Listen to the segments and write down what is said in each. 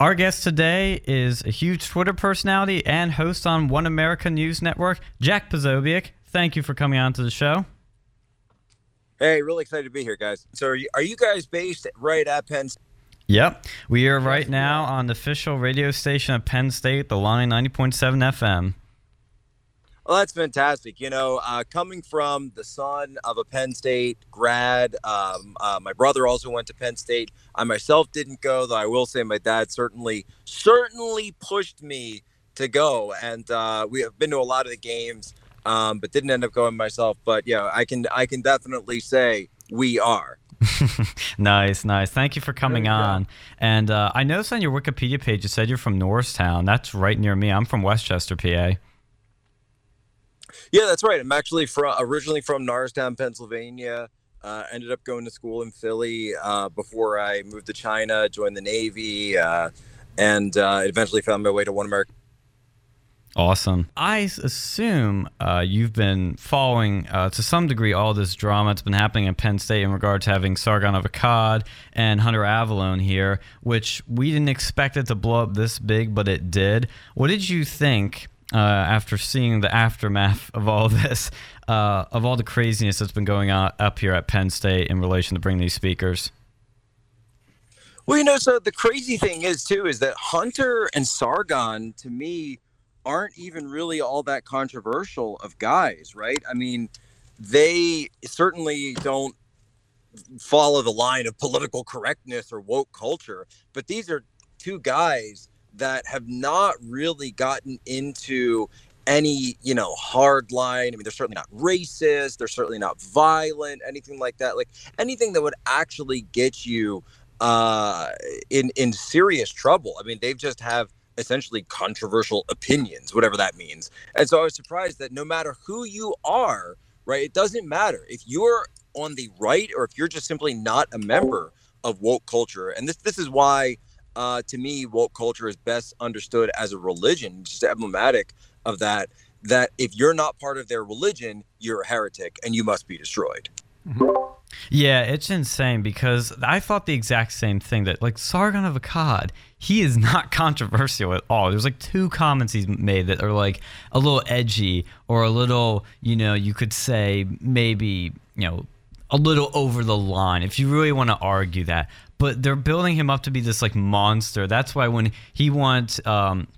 Our guest today is a huge Twitter personality and host on One America News Network, Jack Posobiec. Thank you for coming on to the show. Hey, really excited to be here, guys. So, are you, are you guys based right at Penn State? Yep. We are right now on the official radio station of Penn State, the Lion 90.7 FM. Well, that's fantastic. You know, uh, coming from the son of a Penn State grad, um, uh, my brother also went to Penn State. I myself didn't go, though. I will say my dad certainly, certainly pushed me to go, and uh, we have been to a lot of the games, um, but didn't end up going myself. But yeah, I can, I can definitely say we are. nice, nice. Thank you for coming on. And uh, I noticed on your Wikipedia page you said you're from Norristown. That's right near me. I'm from West Chester, PA. Yeah, that's right. I'm actually from originally from Norristown, Pennsylvania. Uh, ended up going to school in Philly uh, before I moved to China, joined the Navy, uh, and uh, eventually found my way to One America. Awesome. I assume uh, you've been following uh, to some degree all this drama that's been happening in Penn State in regard to having Sargon of Akkad and Hunter Avallone here, which we didn't expect it to blow up this big, but it did. What did you think? Uh, after seeing the aftermath of all this, uh, of all the craziness that's been going on up here at Penn State in relation to bringing these speakers? Well, you know, so the crazy thing is too is that Hunter and Sargon, to me, aren't even really all that controversial of guys, right? I mean, they certainly don't follow the line of political correctness or woke culture, but these are two guys that have not really gotten into any you know hard line. I mean they're certainly not racist they're certainly not violent anything like that. Like anything that would actually get you uh in in serious trouble. I mean they've just have essentially controversial opinions whatever that means. And so i was surprised that no matter who you are right it doesn't matter. If you're on the right or if you're just simply not a member of woke culture and this this is why uh, to me, woke culture is best understood as a religion, just emblematic of that. That if you're not part of their religion, you're a heretic and you must be destroyed. Mm-hmm. Yeah, it's insane because I thought the exact same thing that like Sargon of Akkad, he is not controversial at all. There's like two comments he's made that are like a little edgy or a little, you know, you could say maybe, you know, a little over the line if you really want to argue that but they're building him up to be this like monster. That's why when he went um,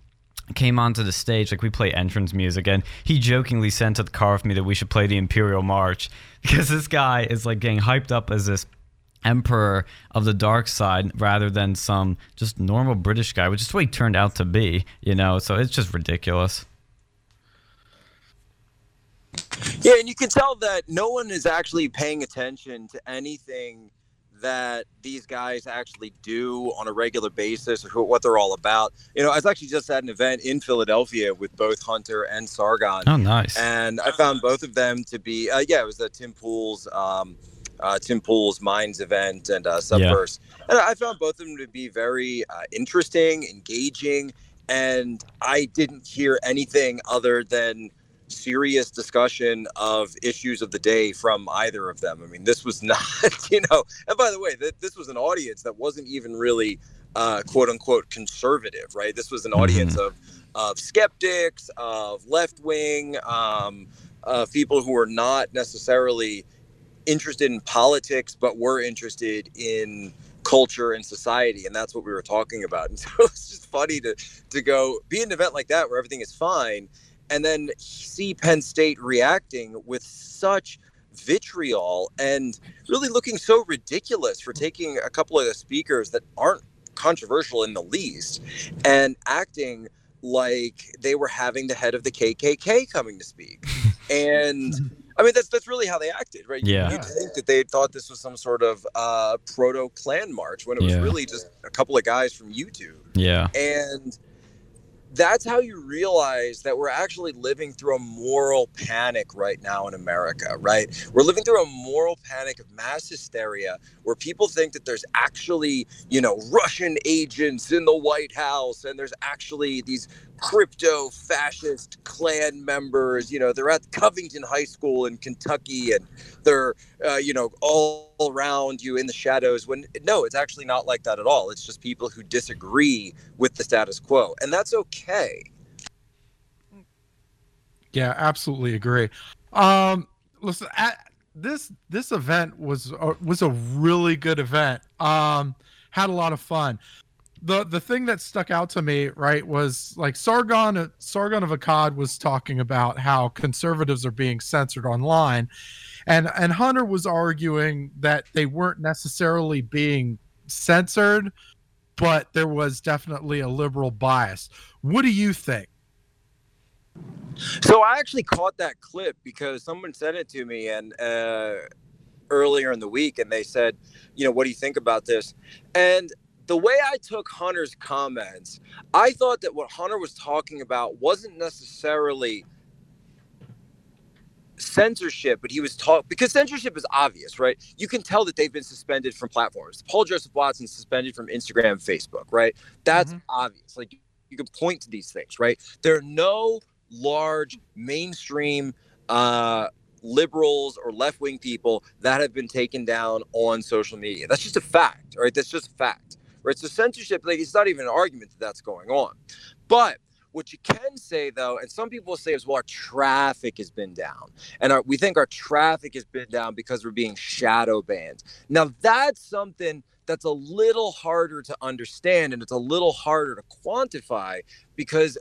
came onto the stage, like we play entrance music, and he jokingly sent to the car with me that we should play the Imperial March because this guy is like getting hyped up as this emperor of the dark side rather than some just normal British guy, which is what he turned out to be, you know. So it's just ridiculous. Yeah, and you can tell that no one is actually paying attention to anything that these guys actually do on a regular basis or what they're all about. You know, I was actually just at an event in Philadelphia with both Hunter and Sargon. Oh, nice. And I found both of them to be, uh, yeah, it was a Tim Pool's, um, uh, Tim Pool's Minds event and uh, Subverse. Yeah. And I found both of them to be very uh, interesting, engaging, and I didn't hear anything other than serious discussion of issues of the day from either of them. I mean, this was not, you know, and by the way, that this was an audience that wasn't even really uh, quote unquote conservative, right? This was an audience mm-hmm. of of skeptics, of left wing, um, uh, people who were not necessarily interested in politics, but were interested in culture and society, and that's what we were talking about. And so it's just funny to to go be an event like that where everything is fine and then see Penn State reacting with such vitriol and really looking so ridiculous for taking a couple of the speakers that aren't controversial in the least and acting like they were having the head of the KKK coming to speak. And I mean, that's that's really how they acted, right? Yeah. You'd think that they thought this was some sort of uh, proto Klan march when it was yeah. really just a couple of guys from YouTube. Yeah. And that's how you realize that we're actually living through a moral panic right now in America, right? We're living through a moral panic of mass hysteria where people think that there's actually, you know, Russian agents in the White House and there's actually these crypto fascist Klan members. You know, they're at Covington High School in Kentucky and they're, uh, you know, all around you in the shadows when no it's actually not like that at all. It's just people who disagree with the status quo and that's okay. Yeah absolutely agree. Um listen at, this this event was was a really good event. Um had a lot of fun the the thing that stuck out to me right was like sargon sargon of akkad was talking about how conservatives are being censored online and and Hunter was arguing that they weren't necessarily being censored, but there was definitely a liberal bias. What do you think? So I actually caught that clip because someone sent it to me and uh, earlier in the week, and they said, you know, what do you think about this? And the way I took Hunter's comments, I thought that what Hunter was talking about wasn't necessarily censorship, but he was talking because censorship is obvious, right? You can tell that they've been suspended from platforms. Paul Joseph Watson suspended from Instagram, Facebook, right? That's mm-hmm. obvious. Like you can point to these things, right? There are no large mainstream uh, liberals or left wing people that have been taken down on social media. That's just a fact, right? That's just a fact, right? So censorship, like it's not even an argument that that's going on, but what you can say though, and some people say is, well, our traffic has been down, and our, we think our traffic has been down because we're being shadow banned. Now that's something that's a little harder to understand, and it's a little harder to quantify because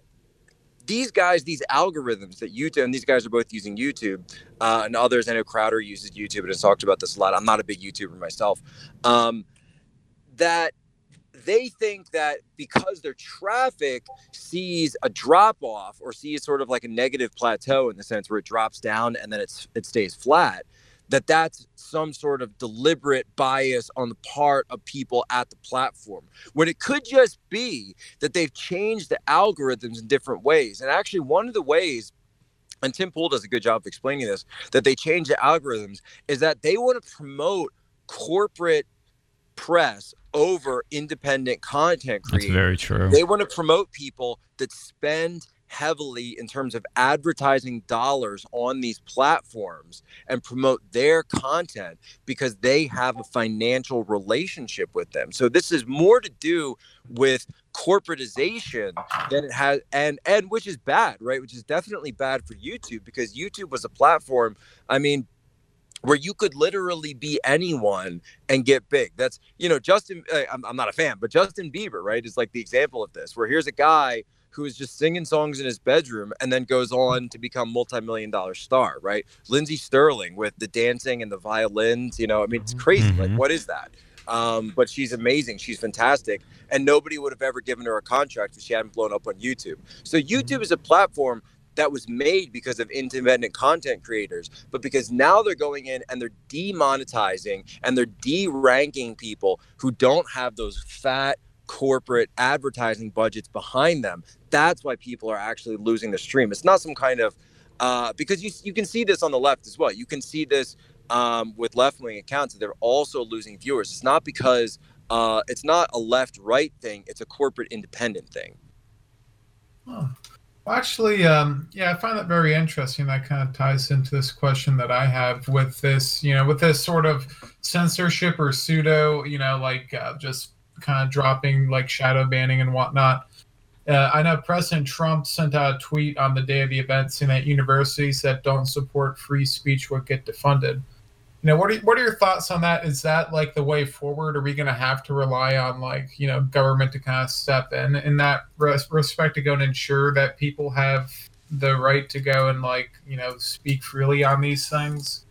these guys, these algorithms that YouTube, and these guys are both using YouTube, uh, and others. I know Crowder uses YouTube and has talked about this a lot. I'm not a big YouTuber myself. Um, that they think that because their traffic sees a drop off or sees sort of like a negative plateau in the sense where it drops down and then it's it stays flat that that's some sort of deliberate bias on the part of people at the platform. When it could just be that they've changed the algorithms in different ways. And actually one of the ways and Tim Pool does a good job of explaining this that they change the algorithms is that they want to promote corporate press over independent content creators. That's very true. They want to promote people that spend heavily in terms of advertising dollars on these platforms and promote their content because they have a financial relationship with them. So this is more to do with corporatization than it has and and which is bad, right? Which is definitely bad for YouTube because YouTube was a platform I mean where you could literally be anyone and get big. That's, you know, Justin, uh, I'm, I'm not a fan, but Justin Bieber, right, is like the example of this, where here's a guy who is just singing songs in his bedroom and then goes on to become multi-million dollar star, right? Lindsey Stirling with the dancing and the violins, you know, I mean, it's crazy. Mm-hmm. Like, what is that? Um, but she's amazing. She's fantastic. And nobody would have ever given her a contract if she hadn't blown up on YouTube. So YouTube mm-hmm. is a platform that was made because of independent content creators, but because now they're going in and they're demonetizing and they're de-ranking people who don't have those fat corporate advertising budgets behind them. That's why people are actually losing the stream. It's not some kind of uh, because you you can see this on the left as well. You can see this um, with left wing accounts they're also losing viewers. It's not because uh, it's not a left right thing. It's a corporate independent thing. Huh. Well, actually, um, yeah, I find that very interesting. That kind of ties into this question that I have with this, you know, with this sort of censorship or pseudo, you know, like uh, just kind of dropping like shadow banning and whatnot. Uh, I know President Trump sent out a tweet on the day of the event saying that universities that don't support free speech would get defunded you know what are what are your thoughts on that? Is that like the way forward? Are we going to have to rely on like you know government to kind of step in in that res- respect to go and ensure that people have the right to go and like you know speak freely on these things?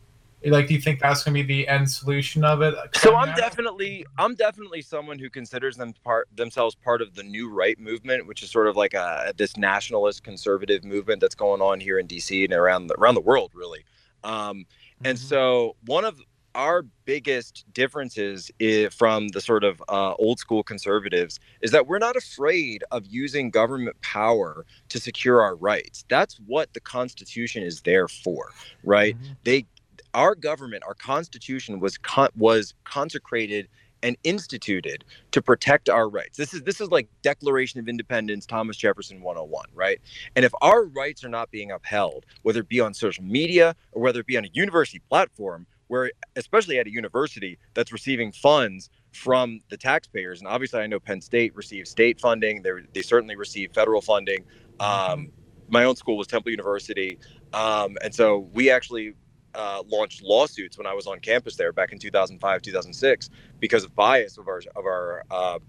Like do you think that's going to be the end solution of it so i'm out? definitely i'm definitely someone who considers them part themselves part of the new right movement which is sort of like a this nationalist conservative movement that's going on here in dc and around the, around the world really. Um, and mm-hmm. so one of our biggest differences from the sort of uh, old school conservatives is that we're not afraid of using government power to secure our rights. That's what the Constitution is there for, right? Mm-hmm. They, our government, our Constitution was con- was consecrated and instituted to protect our rights. This is this is like Declaration of Independence, Thomas Jefferson 101, right? And if our rights are not being upheld, whether it be on social media or whether it be on a university platform, where especially at a university that's receiving funds from the taxpayers. And obviously, I know Penn State receives state funding. They they certainly receive federal funding. Um, my own school was Temple University, um, and so we actually uh, launched lawsuits when I was on campus there back in 2005, 2006, because of bias of our of our uh,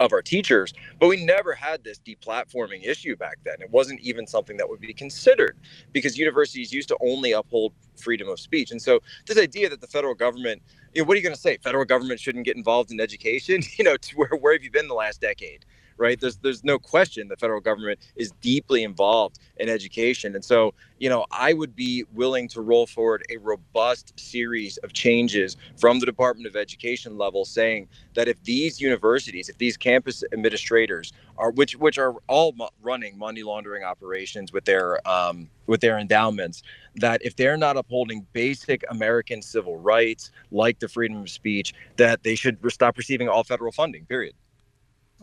of our teachers. But we never had this deplatforming issue back then. It wasn't even something that would be considered because universities used to only uphold freedom of speech. And so this idea that the federal government, you know, what are you going to say? Federal government shouldn't get involved in education? You know, where where have you been the last decade? Right? There's there's no question the federal government is deeply involved in education, and so you know I would be willing to roll forward a robust series of changes from the Department of Education level, saying that if these universities, if these campus administrators are which which are all running money laundering operations with their um, with their endowments, that if they're not upholding basic American civil rights like the freedom of speech, that they should stop receiving all federal funding. Period.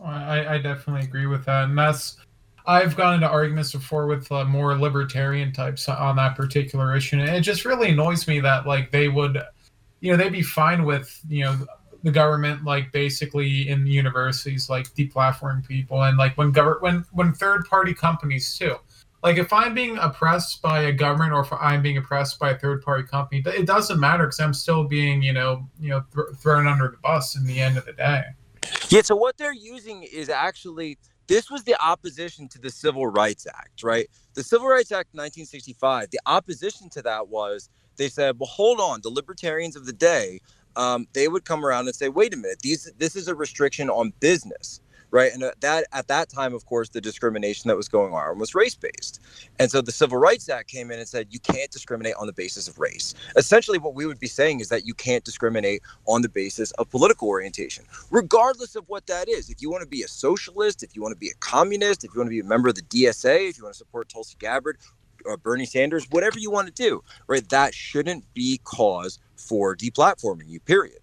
I, I definitely agree with that, and that's I've gone into arguments before with uh, more libertarian types on that particular issue, and it just really annoys me that like they would, you know, they'd be fine with you know the government like basically in universities like deplatforming people and like when government when when third party companies too. Like if i'm being oppressed by a government or if i'm being oppressed by a third party company it doesn't matter because i'm still being you know you know th- thrown under the bus in the end of the day yeah, so what they're using is actually this was the opposition to the Civil Rights Act, right? The Civil Rights Act 1965, the opposition to that was they said, well, hold on, the libertarians of the day, um, they would come around and say, wait a minute, these this is a restriction on business right? And uh, that at that time, of course, the discrimination that was going on was race based. And so the Civil Rights Act came in and said you can't discriminate on the basis of race. Essentially, what we would be saying is that you can't discriminate on the basis of political orientation, regardless of what that is. If you want to be a socialist, if you want to be a communist, if you want to be a member of the DSA, if you want to support Tulsi Gabbard, or Bernie Sanders, whatever you want to do, right? That shouldn't be cause for deplatforming you, period.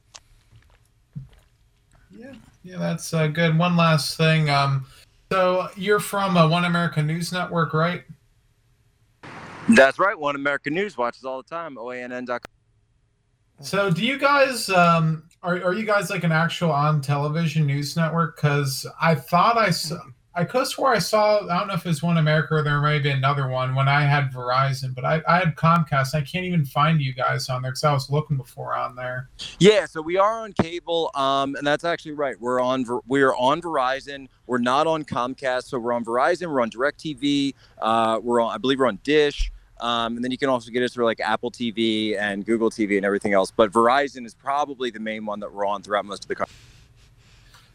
Yeah, yeah, that's uh, good. One last thing. Um, so you're from uh, One America News Network, right? That's right. One America News watches all the time. OANN.com. So, do you guys um, are are you guys like an actual on television news network? Because I thought I saw I could swear I saw. I don't know if it's One America or there may be another one when I had Verizon, but I, I had Comcast. I can't even find you guys on there because I was looking before on there. Yeah, so we are on cable, um, and that's actually right. We're on we're on Verizon. We're not on Comcast, so we're on Verizon. We're on Directv. Uh, we're on, I believe, we're on Dish. Um, and then you can also get us through like Apple TV and Google TV and everything else. But Verizon is probably the main one that we're on throughout most of the country.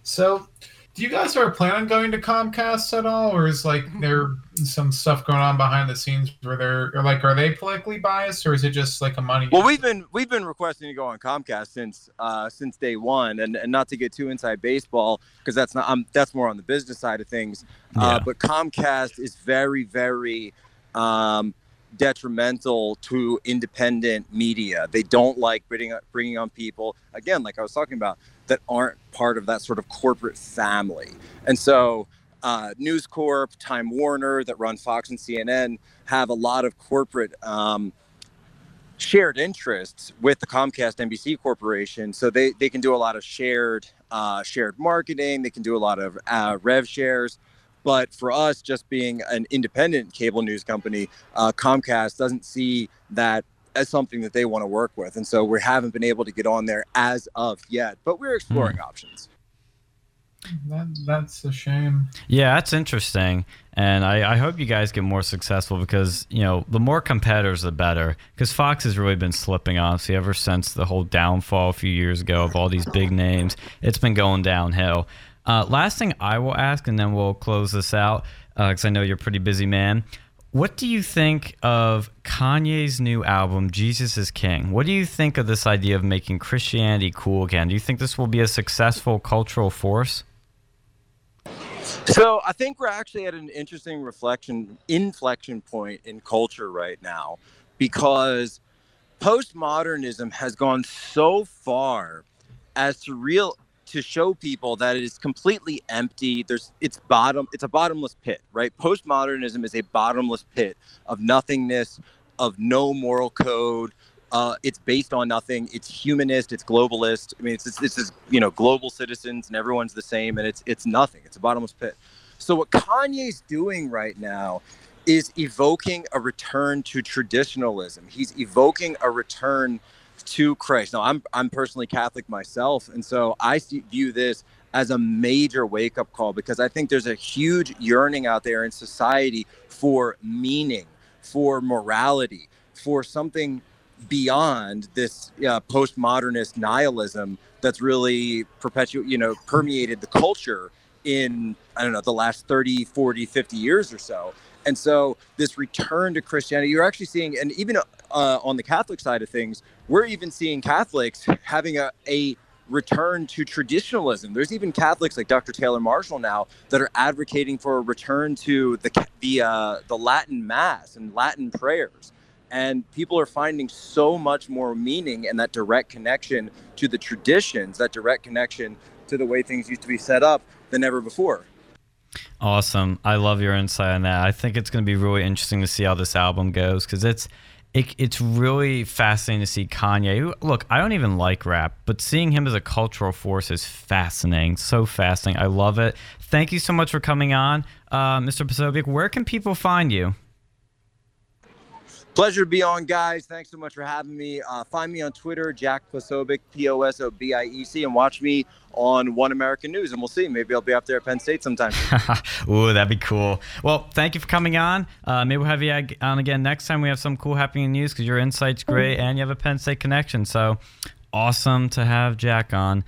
So do you guys ever plan on going to Comcast at all, or is like mm-hmm. there some stuff going on behind the scenes where they're or like are they politically biased, or is it just like a money? Well, we've been we've been requesting to go on Comcast since uh, since day one, and, and not to get too inside baseball because that's not um, that's more on the business side of things. Uh, yeah. Uh, but Comcast is very very um, detrimental to independent media. They don't like bringing bringing on people again, like I was talking about that aren't part of that sort of corporate family. And so, uh, News Corp, Time Warner, that run Fox and CNN, have a lot of corporate um, shared interests with the Comcast NBC Corporation. So they, they can do a lot of shared uh, shared marketing. They can do a lot of uh, rev shares. But for us, just being an independent cable news company, uh, Comcast doesn't see that as something that they want to work with. And so we haven't been able to get on there as of yet, but we're exploring mm. options. That, that's a shame. Yeah, that's interesting. And I, I hope you guys get more successful because, you know, the more competitors, the better. Because Fox has really been slipping, honestly, ever since the whole downfall a few years ago of all these big names. It's been going downhill. Uh, last thing I will ask, and then we'll close this out because uh, I know you're a pretty busy man. What do you think of Kanye's new album, Jesus is King? What do you think of this idea of making Christianity cool again? Do you think this will be a successful cultural force? So I think we're actually at an interesting reflection, inflection point in culture right now because postmodernism has gone so far as to real to show people that it is completely empty. There's it's bottom it's a bottomless pit, right? Postmodernism is a bottomless pit of nothingness, of no moral code, Uh, it's based on nothing. It's humanist. It's globalist. I mean, it's, this is you know global citizens and everyone's the same, and it's it's nothing. It's a bottomless pit. So what Kanye's doing right now is evoking a return to traditionalism. He's evoking a return to Christ. Now, I'm I'm personally Catholic myself, and so I see, view this as a major wake up call because I think there's a huge yearning out there in society for meaning, for morality, for something beyond this uh, postmodernist nihilism that's really perpetuate, you know, permeated the culture in I don't know the last 30, 40, 50 years or so. And so this return to Christianity, you're actually seeing, and even uh, on the Catholic side of things, we're even seeing Catholics having a, a return to traditionalism. There's even Catholics like Dr. Taylor Marshall now that are advocating for a return to the the uh, the Latin Mass and Latin prayers. And people are finding so much more meaning and that direct connection to the traditions, that direct connection to the way things used to be set up than ever before. Awesome. I love your insight on that. I think it's going to be really interesting to see how this album goes because it's it, it's really fascinating to see Kanye. Look, I don't even like rap, but seeing him as a cultural force is fascinating. So fascinating. I love it. Thank you so much for coming on, uh, Mr. Posobiec. Where can people find you? Pleasure to be on, guys. Thanks so much for having me. Uh, find me on Twitter, Jack Posobiec, P O S O B I E C, and watch me on One American News, and we'll see. Maybe I'll be up there at Penn State sometime. Ooh, that'd be cool. Well, thank you for coming on. Uh, maybe we'll have you on again next time we have some cool happening news because your insight's great and you have a Penn State connection. So awesome to have Jack on.